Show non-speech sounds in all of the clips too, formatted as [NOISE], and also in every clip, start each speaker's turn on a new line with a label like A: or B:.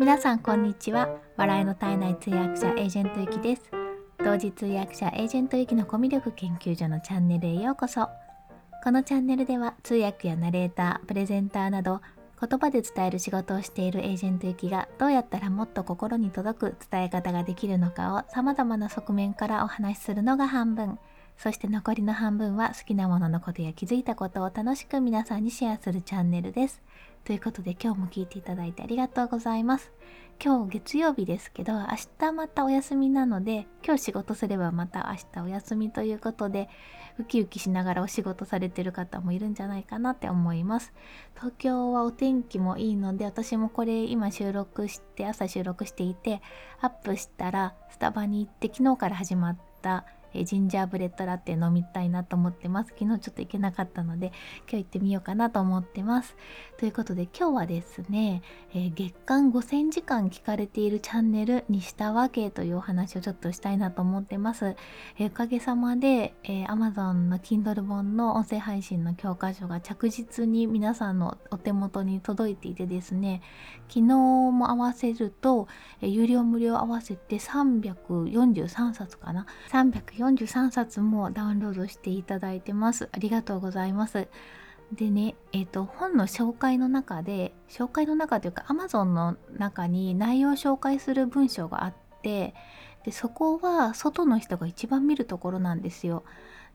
A: 皆さんこんにちは。笑いの絶えない通訳者エージェントゆきです。同時通訳者エージェントゆきのコミュ力研究所のチャンネルへようこそ。このチャンネルでは通訳やナレータープレゼンターなど言葉で伝える仕事をしているエージェントゆきがどうやったらもっと心に届く伝え方ができるのかを様々な側面からお話しするのが半分。そして残りの半分は好きなもののことや気づいたことを楽しく皆さんにシェアするチャンネルです。ということで今日も聞いていただいてありがとうございます。今日月曜日ですけど明日またお休みなので今日仕事すればまた明日お休みということでウキウキしながらお仕事されてる方もいるんじゃないかなって思います東京はお天気もいいので私もこれ今収録して朝収録していてアップしたらスタバに行って昨日から始まったえジンジャーブレッドラテ飲みたいなと思ってます。昨日ちょっと行けなかったので、今日行ってみようかなと思ってます。ということで今日はですね、え、月間5000時間聞かれているチャンネルにしたわけというお話をちょっとしたいなと思ってます。え、おかげさまで、えー、Amazon の Kindle 本の音声配信の教科書が着実に皆さんのお手元に届いていてですね、昨日も合わせると、え有料無料合わせて343冊かな？43冊もダウンロードしていただいてます。ありがとうございます。でね、えっ、ー、と、本の紹介の中で、紹介の中というか Amazon の中に内容を紹介する文章があって、でそこは外の人が一番見るところなんですよ。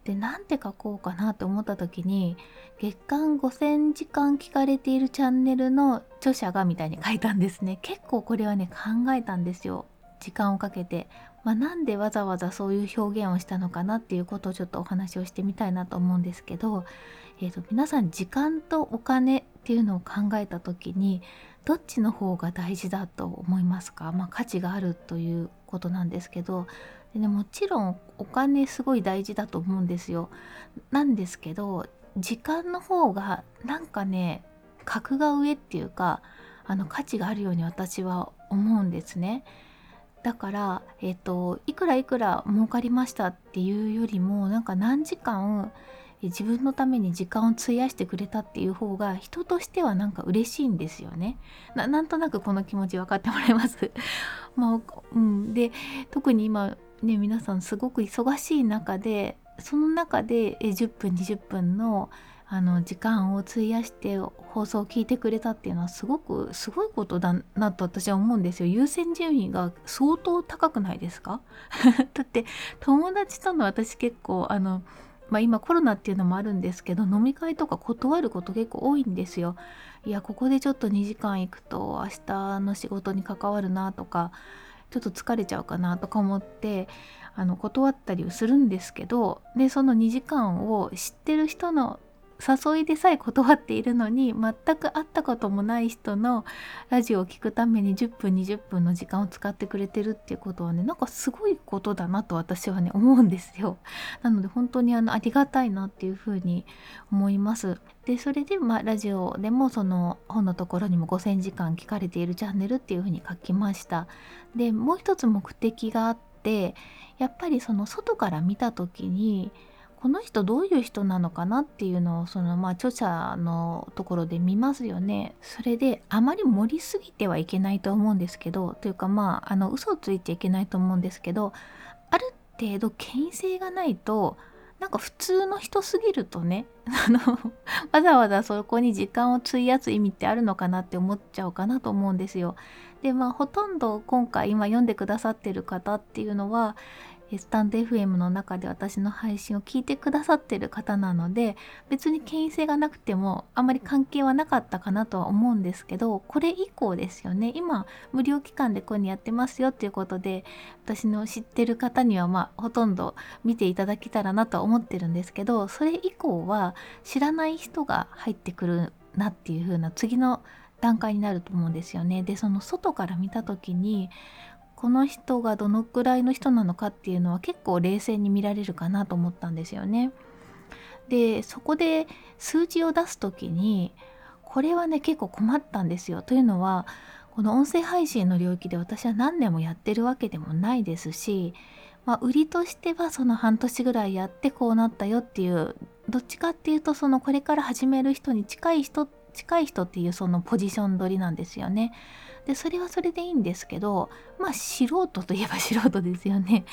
A: で、なんて書こうかなと思った時に、月間5000時間聞かれているチャンネルの著者がみたいに書いたんですね。結構これはね、考えたんですよ。時間をかけて。まあ、なんでわざわざそういう表現をしたのかなっていうことをちょっとお話をしてみたいなと思うんですけど、えー、と皆さん時間とお金っていうのを考えた時にどっちの方が大事だと思いますか、まあ、価値があるということなんですけどで、ね、もちろんお金すごい大事だと思うんですよ。なんですけど時間の方がなんかね格が上っていうかあの価値があるように私は思うんですね。だから、えっ、と、いくらいくら儲かりましたっていうよりも、なんか何時間自分のために時間を費やしてくれたっていう方が人としてはなんか嬉しいんですよね。ななんとなくこの気持ち分かってもらえます？[LAUGHS] まあ、うん、で特に今ね皆さんすごく忙しい中でその中で10分20分のあの時間を費やして放送を聞いてくれたっていうのはすごくすごいことだなと私は思うんですよ優先順位が相当高くないですか？[LAUGHS] だって友達との私結構あのまあ、今コロナっていうのもあるんですけど飲み会とか断ること結構多いんですよ。いやここでちょっと2時間行くと明日の仕事に関わるなとかちょっと疲れちゃうかなとか思ってあの断ったりするんですけどでその2時間を知ってる人の誘いでさえ断っているのに全く会ったこともない人のラジオを聴くために10分20分の時間を使ってくれてるっていうことはねなんかすごいことだなと私はね思うんですよ。なので本当にあのありがたいなっていうふうに思います。でそれでまあラジオでもその本のところにも5,000時間聞かれているチャンネルっていうふうに書きました。でもう一つ目的があってやっぱりその外から見た時にこの人どういう人なのかなっていうのをそのまあ著者のところで見ますよね。それであまり盛りすぎてはいけないと思うんですけどというかまああの嘘をついていけないと思うんですけどある程度権威性がないとなんか普通の人すぎるとねあのわざわざそこに時間を費やす意味ってあるのかなって思っちゃうかなと思うんですよ。でまあほとんど今回今読んでくださってる方っていうのはスタンド FM の中で私の配信を聞いてくださってる方なので別に権威性がなくてもあまり関係はなかったかなとは思うんですけどこれ以降ですよね今無料期間でこういうのやってますよっていうことで私の知ってる方にはまあほとんど見ていただけたらなとは思ってるんですけどそれ以降は知らない人が入ってくるなっていう風な次の段階になると思うんですよね。でその外から見た時にこの人がどのくらいの人なのかっていうのは結構冷静に見られるかなと思ったんですよね。でそこで数字を出す時にこれはね結構困ったんですよ。というのはこの音声配信の領域で私は何年もやってるわけでもないですし、まあ、売りとしてはその半年ぐらいやってこうなったよっていうどっちかっていうとそのこれから始める人に近い人って近い人っていうそのポジション取りなんですよね。でそれはそれでいいんですけどまあ素人といえば素人ですよね。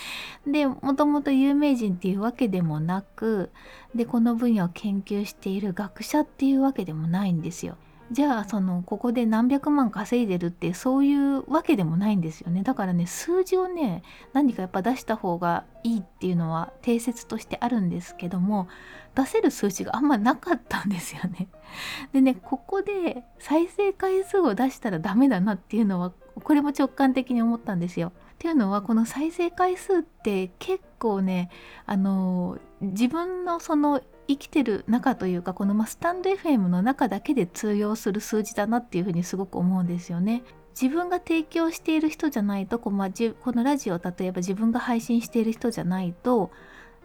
A: でもともと有名人っていうわけでもなくでこの分野を研究している学者っていうわけでもないんですよ。じゃあそのここで何百万稼いでるってそういうわけでもないんですよねだからね数字をね何かやっぱ出した方がいいっていうのは定説としてあるんですけども出せる数値があんまなかったんですよね。[LAUGHS] でねここで再生回数を出したらダメだなっていうのはこれも直感的に思ったんですよ。っていうのはこの再生回数って結構ねあの自分のその生きてる中というかこのまスタンド FM の中だけで通用する数字だなっていうふうにすごく思うんですよね。自分が提供している人じゃないとこ,、まあ、このラジオ例えば自分が配信している人じゃないと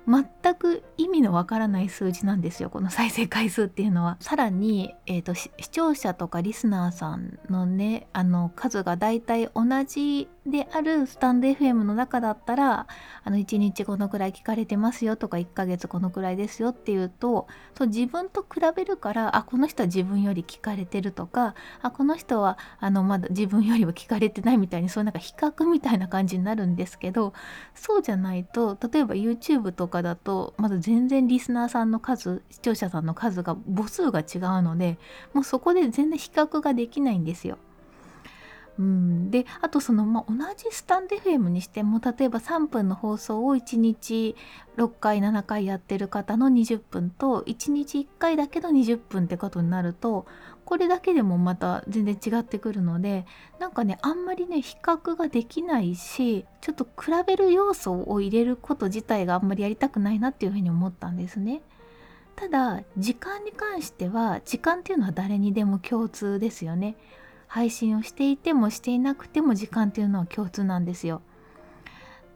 A: 全く意味のわからない数字なんですよこの再生回数っていうのは。さらに、えーと、視聴者とかリスナーさんのねあの数がだいたい同じであるスタンド FM の中だったらあの1日このくらい聞かれてますよとか1ヶ月このくらいですよっていうとと自分と比べるからあこの人は自分より聞かれてるとかあこの人はあのまだ自分よりは聞かれてないみたいにそういうなんか比較みたいな感じになるんですけどそうじゃないと例えば YouTube とかかだとまだ全然リスナーさんの数視聴者さんの数が母数が違うのでもうそこで全然比較ができないんですよ。うん、であとその、まあ、同じスタンド FM にしても例えば3分の放送を1日6回7回やってる方の20分と1日1回だけの20分ってことになるとこれだけでもまた全然違ってくるのでなんかねあんまりね比較ができないしちょっと比べる要素を入れること自体があんまりやりたくないなっていうふうに思ったんですね。ただ時間に関しては時間っていうのは誰にでも共通ですよね。配信をしていてもしていなくても時間っていうのは共通なんですよ。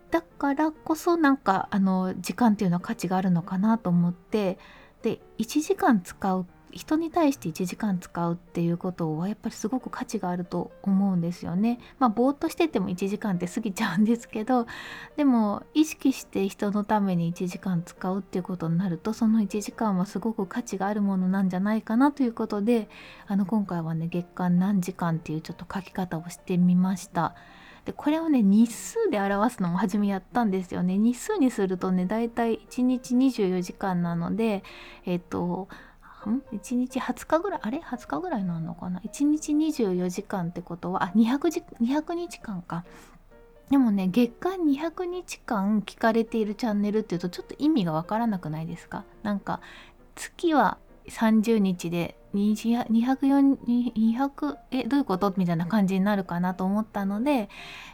A: だからこそなんかあの時間っていうのは価値があるのかなと思ってで1時間使う人に対して1時間使うっていうことはやっぱりすごく価値があると思うんですよね。まあぼーっとしてても1時間って過ぎちゃうんですけど [LAUGHS] でも意識して人のために1時間使うっていうことになるとその1時間はすごく価値があるものなんじゃないかなということであの今回はね月間何時間っていうちょっと書き方をしてみました。でこれをね日数で表すのも初めやったんですよね。日数にするとねだいたい1日24時間なのでえっ、とん？1日20日ぐらい？あれ？20日ぐらいなのかな？1日24時間ってことは？あ200時200日間か。でもね月間200日間聞かれているチャンネルっていうとちょっと意味がわからなくないですか？なんか月は30日で204 200えどういうこと？みたいな感じになるかなと思ったので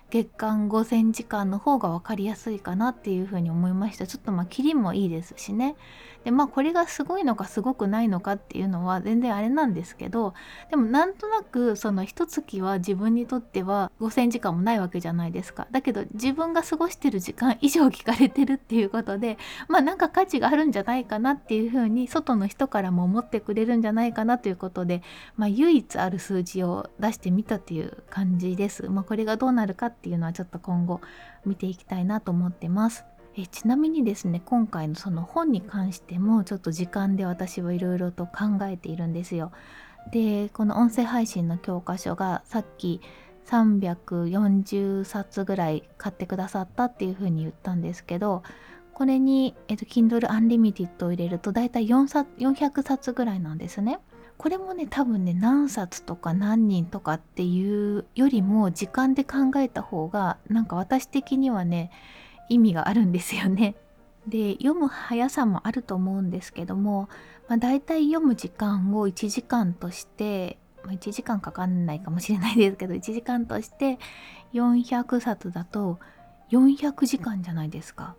A: 月間5000時間の方が分かりやすいかなっていうふうに思いました。ちょっとまあ切りもいいですしね。でまあこれがすごいのかすごくないのかっていうのは全然あれなんですけどでもなんとなくその一月は自分にとっては5,000時間もないわけじゃないですかだけど自分が過ごしてる時間以上聞かれてるっていうことでまあなんか価値があるんじゃないかなっていうふうに外の人からも思ってくれるんじゃないかなということで、まあ、唯一ある数字を出してみたっていう感じです。まあ、これがどうなるかっていうのはちょっと今後見ていきたいなと思ってます。えちなみにですね今回のその本に関してもちょっと時間で私はいろいろと考えているんですよ。でこの音声配信の教科書がさっき340冊ぐらい買ってくださったっていうふうに言ったんですけどこれに、えっと、Kindle Unlimited を入れるとだいたい400冊ぐらいなんですね。これもね多分ね何冊とか何人とかっていうよりも時間で考えた方がなんか私的にはね意味があるんですよね。[LAUGHS] で読む速さもあると思うんですけども、まあ、大体読む時間を1時間として、まあ、1時間かかんないかもしれないですけど [LAUGHS] 1時間として400冊だと400時間じゃないですか。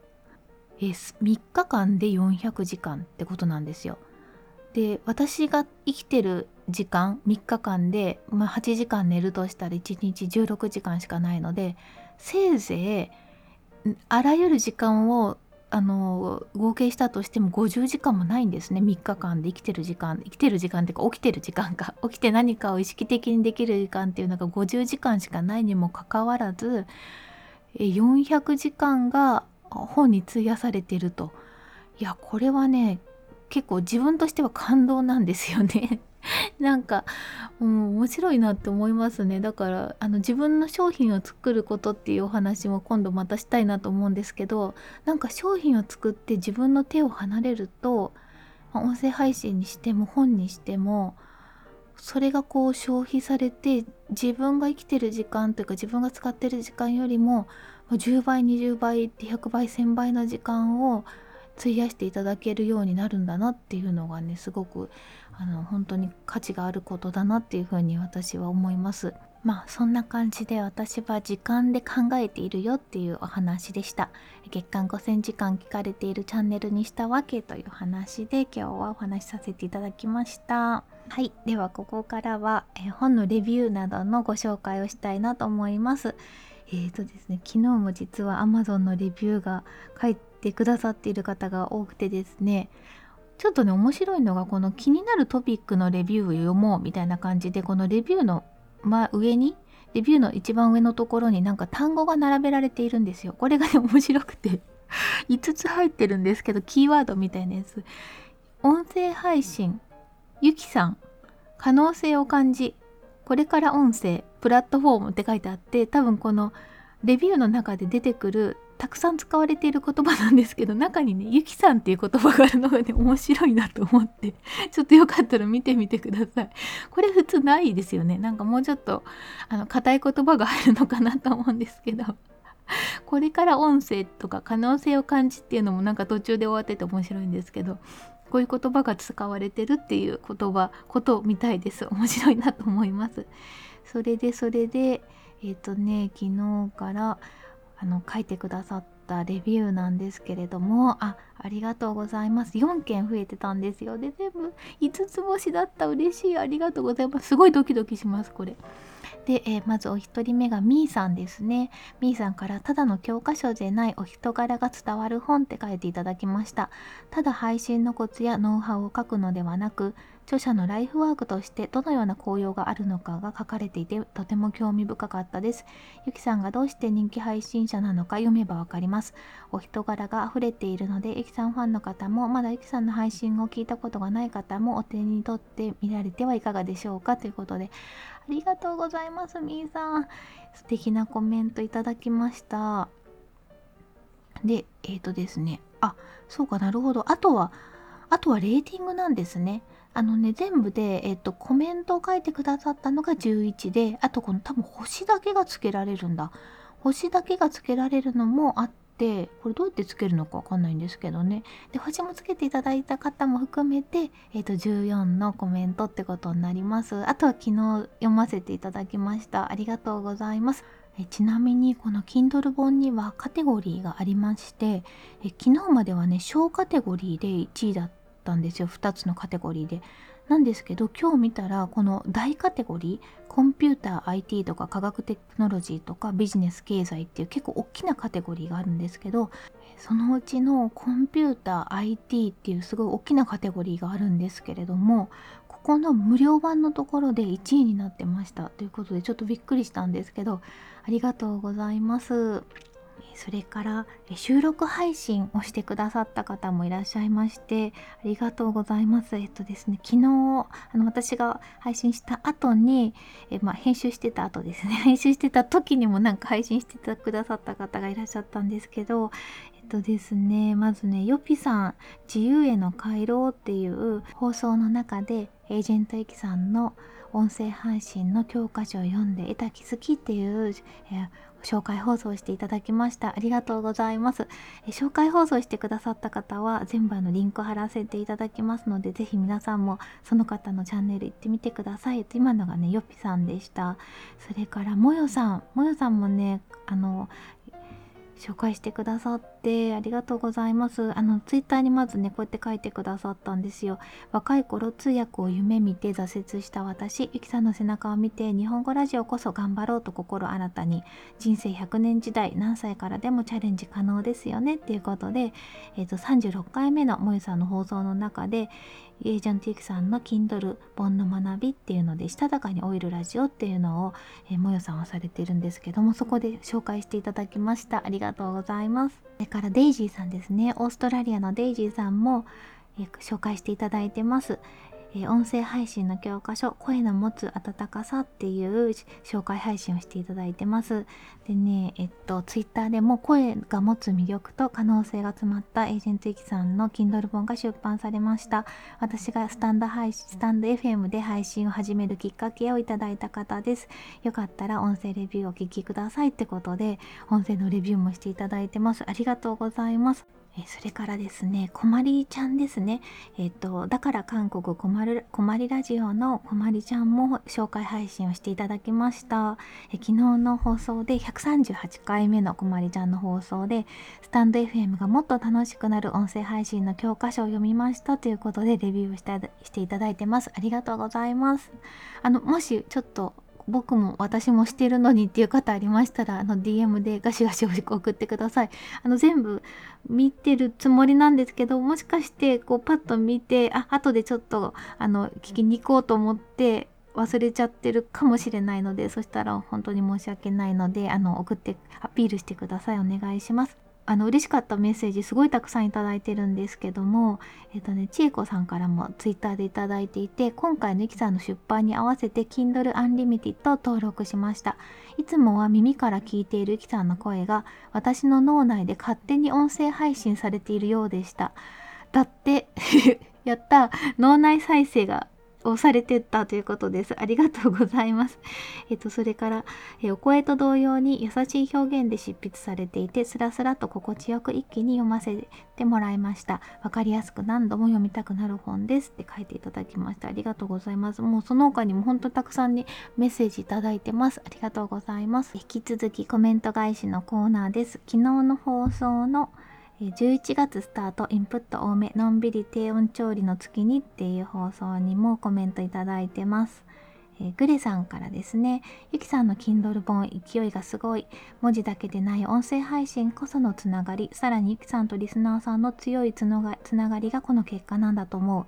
A: え3日間で400時間ってことなんですよ。で私が生きてる時間3日間で、まあ、8時間寝るとしたら1日16時間しかないのでせいぜいあらゆる時間をあの合計したとしても50時間もないんですね。3日間で生きてる時間生きてる時間っていうか起きてる時間か [LAUGHS] 起きて何かを意識的にできる時間っていうのが50時間しかないにもかかわらず400時間が本に費やされてると。いやこれはね結構自分としては感動なんですよね。[LAUGHS] なんか、うん、面白いなって思いますね。だからあの自分の商品を作ることっていうお話も今度またしたいなと思うんですけどなんか商品を作って自分の手を離れると音声配信にしても本にしてもそれがこう消費されて自分が生きてる時間というか自分が使ってる時間よりも10倍20倍って100倍1000倍の時間を費やしていただけるようになるんだなっていうのがねすごくあの本当に価値があることだなっていうふうに私は思います。まあそんな感じで私は時間で考えているよっていうお話でした。月間5000時間聞かれているチャンネルにしたわけという話で今日はお話しさせていただきました。はい。ではここからは、え本のレビューなどのご紹介をしたいなと思います。えーとですね、昨日も実は Amazon のレビューが書いてくださっている方が多くてですね、ちょっとね、面白いのが、この気になるトピックのレビューを読もうみたいな感じで、このレビューの、ま、上に、レビューの一番上のところになんか単語が並べられているんですよ。これがね、面白くて5つ入ってるんですけど、キーワードみたいなやつ。音声配信、ゆきさん、可能性を感じ、これから音声、プラットフォームって書いてあって、多分このレビューの中で出てくるたくさん使われている言葉なんですけど中にねゆきさんっていう言葉があるのがね面白いなと思って [LAUGHS] ちょっとよかったら見てみてください。これ普通ないですよね。なんかもうちょっとあの硬い言葉が入るのかなと思うんですけど。これから音声とか可能性を感じっていうのもなんか途中で終わってて面白いんですけどこういう言葉が使われてるっていう言葉ことみたいです。面白いなと思います。それでそれでえっ、ー、とね昨日からあの書いてくださったレビューなんですけれどもあありがとうございます。4件増えてたんですよ。で全部5つ星だった。嬉しい。ありがとうございます。すごいドキドキしますこれ。で、えー、まずお一人目がみーさんですね。みーさんからただの教科書でないお人柄が伝わる本って書いていただきました。ただ配信のコツやノウハウを書くのではなく著者のライフワークとしてどのような効用があるのかが書かれていてとても興味深かったです。ゆきさんがどうして人気配信者なのか読めばわかります。お人柄が溢れているのでゆきさんファンの方もまだゆきさんの配信を聞いたことがない方もお手に取ってみられてはいかがでしょうか？ということでありがとうございますみーさん。素敵なコメントいただきました。で、えっ、ー、とですね、あ、そうかなるほど。あとは、あとはレーティングなんですね。あのね、全部で、えっと、コメントを書いてくださったのが11で、あとこの多分星だけがつけられるんだ。星だけがつけられるのもあって、これどうやってつけるのかわかんないんですけどね。で、星もつけていただいた方も含めて、えっと、14のコメントってことになります。あとは昨日読ませていただきました。ありがとうございます。えちなみにこの Kindle 本にはカテゴリーがありましてえ昨日まではね小カテゴリーで1位だったたんですよ2つのカテゴリーで。なんですけど今日見たらこの大カテゴリーコンピューター IT とか科学テクノロジーとかビジネス経済っていう結構大きなカテゴリーがあるんですけどそのうちのコンピューター IT っていうすごい大きなカテゴリーがあるんですけれどもここの無料版のところで1位になってましたということでちょっとびっくりしたんですけどありがとうございます。それから収録配信をしてくださった方もいらっしゃいましてありがとうございます。えっとですね昨日あの私が配信した後にえまあ、編集してた後ですね [LAUGHS] 編集してた時にもなんか配信してくださった方がいらっしゃったんですけどえっとですねまずねよぴさん自由への回廊っていう放送の中でエージェントエキさんの音声配信の教科書を読んで得た気づきっていう、え紹介放送していただきました。ありがとうございます。え紹介放送してくださった方は全部あのリンク貼らせていただきますので、ぜひ皆さんもその方のチャンネル行ってみてください。今のがね、よぴさんでした。それからもよさん。もよさんもね、あの、紹介してくださってありがとうございます。あの、ツイッターにまずね、こうやって書いてくださったんですよ。若い頃通訳を夢見て挫折した私、ゆきさんの背中を見て日本語ラジオこそ頑張ろうと心新たに人生100年時代何歳からでもチャレンジ可能ですよねっていうことで、えっ、ー、と、36回目のもゆさんの放送の中で、エージョンティークさんの Kindle 本の学びっていうのでしたたかにオイルラジオっていうのを、えー、もよさんはされているんですけどもそこで紹介していただきましたありががとうございます。それからデイジーさんですね。オーストラリアのデイジーさんも、えー、紹介していただいてます。えー、音声配信の教科書「声の持つ温かさ」っていう紹介配信をしていただいてます。でね、えっと、ツイッターでも声が持つ魅力と可能性が詰まったエージェントイキさんの Kindle 本が出版されました。私がスタンド配信、スタンド FM で配信を始めるきっかけをいただいた方です。よかったら音声レビューをお聞きくださいってことで、音声のレビューもしていただいてます。ありがとうございます。えそれからですね、こまりちゃんですね。えっ、と、だから韓国こまるこまりラジオのこまりちゃんも紹介配信をしていただきました。え昨日の放送で138回目のこまりちゃんの放送で、スタンド FM がもっと楽しくなる音声配信の教科書を読みましたということでレビューをしたしていただいてます。ありがとうございます。あの、もしちょっと僕も私もしてるのにっていう方ありましたらあの DM でガシガシ送ってください。あの全部見てるつもりなんですけどもしかしてこうパッと見てあ後でちょっとあの聞きに行こうと思って忘れちゃってるかもしれないのでそしたら本当に申し訳ないのであの送ってアピールしてください。お願いします。あの嬉しかったメッセージすごいたくさんいただいてるんですけどもえっ、とね千恵子さんからもツイッターでいただいていて今回のゆきさんの出版に合わせて Kindle Unlimited 登録しました。いつもは耳から聞いているゆきさんの声が私の脳内で勝手に音声配信されているようでした。だって [LAUGHS] やった。脳内再生がをされてたということです。ありがとうございます。[LAUGHS] えっと、それから、えお声と同様に優しい表現で執筆されていて、スラスラと心地よく一気に読ませてもらいました。わかりやすく何度も読みたくなる本ですって書いていただきました。ありがとうございます。もうその他にも本当たくさんにメッセージいただいてます。ありがとうございます。引き続きコメント返しのコーナーです。昨日の放送の11月スタートインプット多めのんびり低温調理の月にっていう放送にもコメントいただいてます。えー、グレさんからですね、ゆきさんの Kindle 本勢いがすごい、文字だけでない音声配信こそのつながり、さらにゆきさんとリスナーさんの強いつながりがこの結果なんだと思う。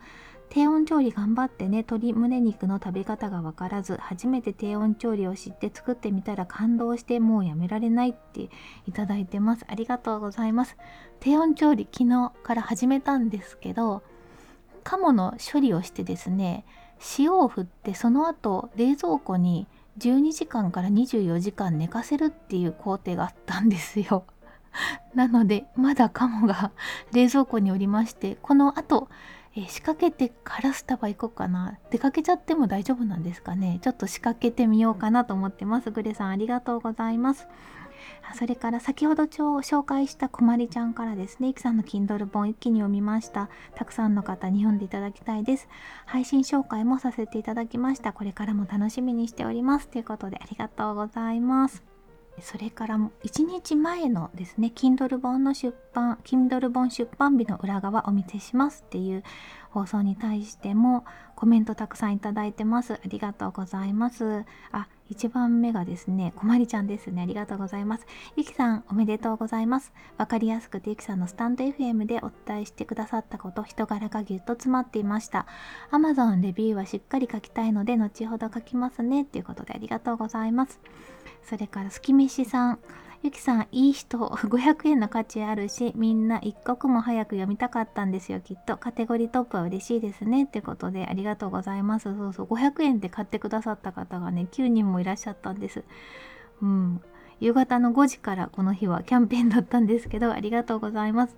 A: 低温調理頑張ってね鶏胸肉の食べ方が分からず初めて低温調理を知って作ってみたら感動してもうやめられないっていただいてますありがとうございます低温調理昨日から始めたんですけど鴨の処理をしてですね塩を振ってその後冷蔵庫に12時間から24時間寝かせるっていう工程があったんですよ。[LAUGHS] なのでまだ鴨が冷蔵庫におりましてこの後えー、仕掛けてからスタバ行こうかな。出かけちゃっても大丈夫なんですかね。ちょっと仕掛けてみようかなと思ってます。グレさんありがとうございます。それから先ほど紹介したこまりちゃんからですね、いきさんの Kindle 本一気に読みました。たくさんの方に読んでいただきたいです。配信紹介もさせていただきました。これからも楽しみにしております。ということでありがとうございます。それから1日前のですね Kindle 本の出版 Kindle 本出版日の裏側お見せしますっていう放送に対してもコメントたくさんいただいてます。ありがとうございます。あ1番目がですねこまりちゃんですね。ありがとうございます。ゆきさんおめでとうございます。わかりやすくてゆきさんのスタンド FM でお伝えしてくださったこと人柄がぎゅっと詰まっていました。Amazon レビューはしっかり書きたいので後ほど書きますね。っていうことでありがとうございます。それからすきめしさん。ゆきさんいい人。[LAUGHS] 500円の価値あるしみんな一刻も早く読みたかったんですよ。きっと。カテゴリートップは嬉しいですね。ってことでありがとうございます。そうそう。500円で買ってくださった方がね9人もいらっしゃったんです。うん。夕方の5時からこの日はキャンペーンだったんですけどありがとうございます。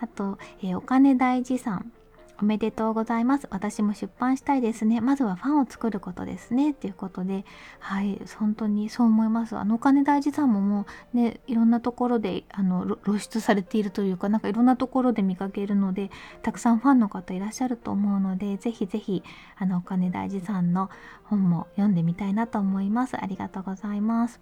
A: あと、えー、お金大事さん。おめでとうございます。私も出版したいですね。まずはファンを作ることですね。っていうことで、はい、本当にそう思います。あのお金大事さんももうね、いろんなところであの露出されているというか、なんかいろんなところで見かけるので、たくさんファンの方いらっしゃると思うので、ぜひぜひ、あのお金大事さんの本も読んでみたいなと思います。ありがとうございます。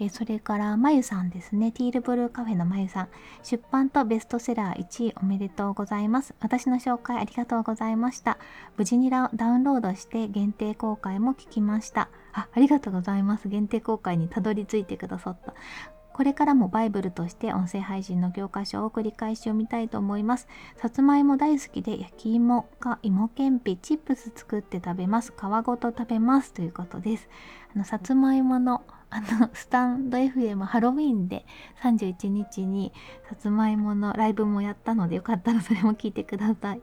A: えそれからまゆさんですねティールブルーカフェのまゆさん出版とベストセラー1位おめでとうございます私の紹介ありがとうございました無事にダウンロードして限定公開も聞きましたあありがとうございます限定公開にたどり着いてくださったこれからもバイブルとして音声配信の教科書を繰り返し読みたいと思います。さつまいも大好きで焼き芋か芋けんぴ、チップス作って食べます。皮ごと食べます。ということです。あのさつまいものあのスタンド FM ハロウィンで31日にさつまいものライブもやったのでよかったらそれも聞いてください。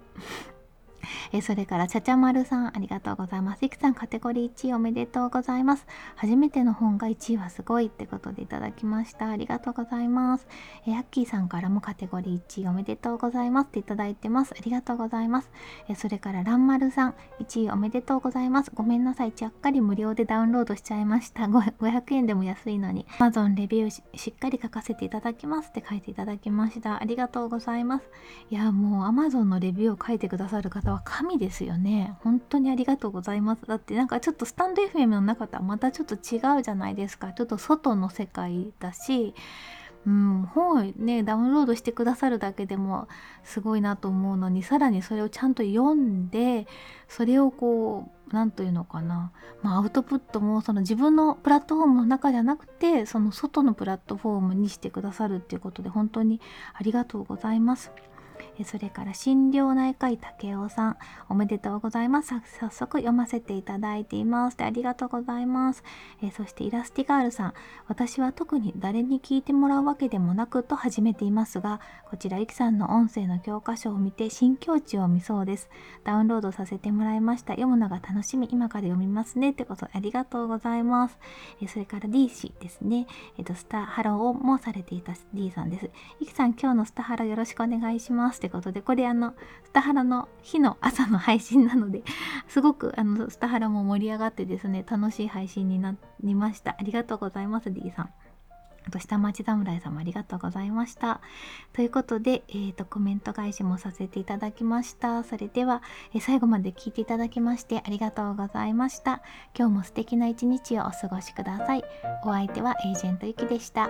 A: えそれからちゃちゃまるさんありがとうございます。いくさんカテゴリー1位おめでとうございます。初めての本が1位はすごいってことでいただきました。ありがとうございます。えアッキーさんからもカテゴリー1位おめでとうございますっていただいてます。ありがとうございます。えそれかららんまるさん1位おめでとうございます。ごめんなさい。ちゃっかり無料でダウンロードしちゃいました。500円でも安いのに。Amazon レビューしっかり書かせていただきますって書いていただきました。ありがとうございます。いやもう Amazon のレビューを書いてくださる方は神ですよね。本当にありがとうございます。だってなんかちょっとスタンド FM の中とはまたちょっと違うじゃないですか。ちょっと外の世界だし。うん、本をねダウンロードしてくださるだけでもすごいなと思うのにさらにそれをちゃんと読んでそれをこう何というのかな、まあ、アウトプットもその自分のプラットフォームの中じゃなくてその外のプラットフォームにしてくださるっていうことで本当にありがとうございます。それから心療内科医竹雄さんおめでとうございます。早速読ませていただいています。ありがとうございます。えそしてイラスティガールさん私は特に誰に聞いてもらうわけでもなくと始めていますがこちらゆきさんの音声の教科書を見て新境地を見そうです。ダウンロードさせてもらいました。読むのが楽しみ。今から読みますね。ってことありがとうございます。えそれから D 氏ですね。えっとスターハローもされていた D さんです。ゆきさん今日のスタハロよろしくお願いします。ってことでこれあのスタハラの日の朝の配信なので [LAUGHS] すごくあのスタハラも盛り上がってですね楽しい配信になりましたありがとうございます D さんあと下町侍さんもありがとうございました。ということで、えーと、コメント返しもさせていただきました。それでは、えー、最後まで聞いていただきましてありがとうございました。今日も素敵な一日をお過ごしください。お相手はエージェントゆきでした。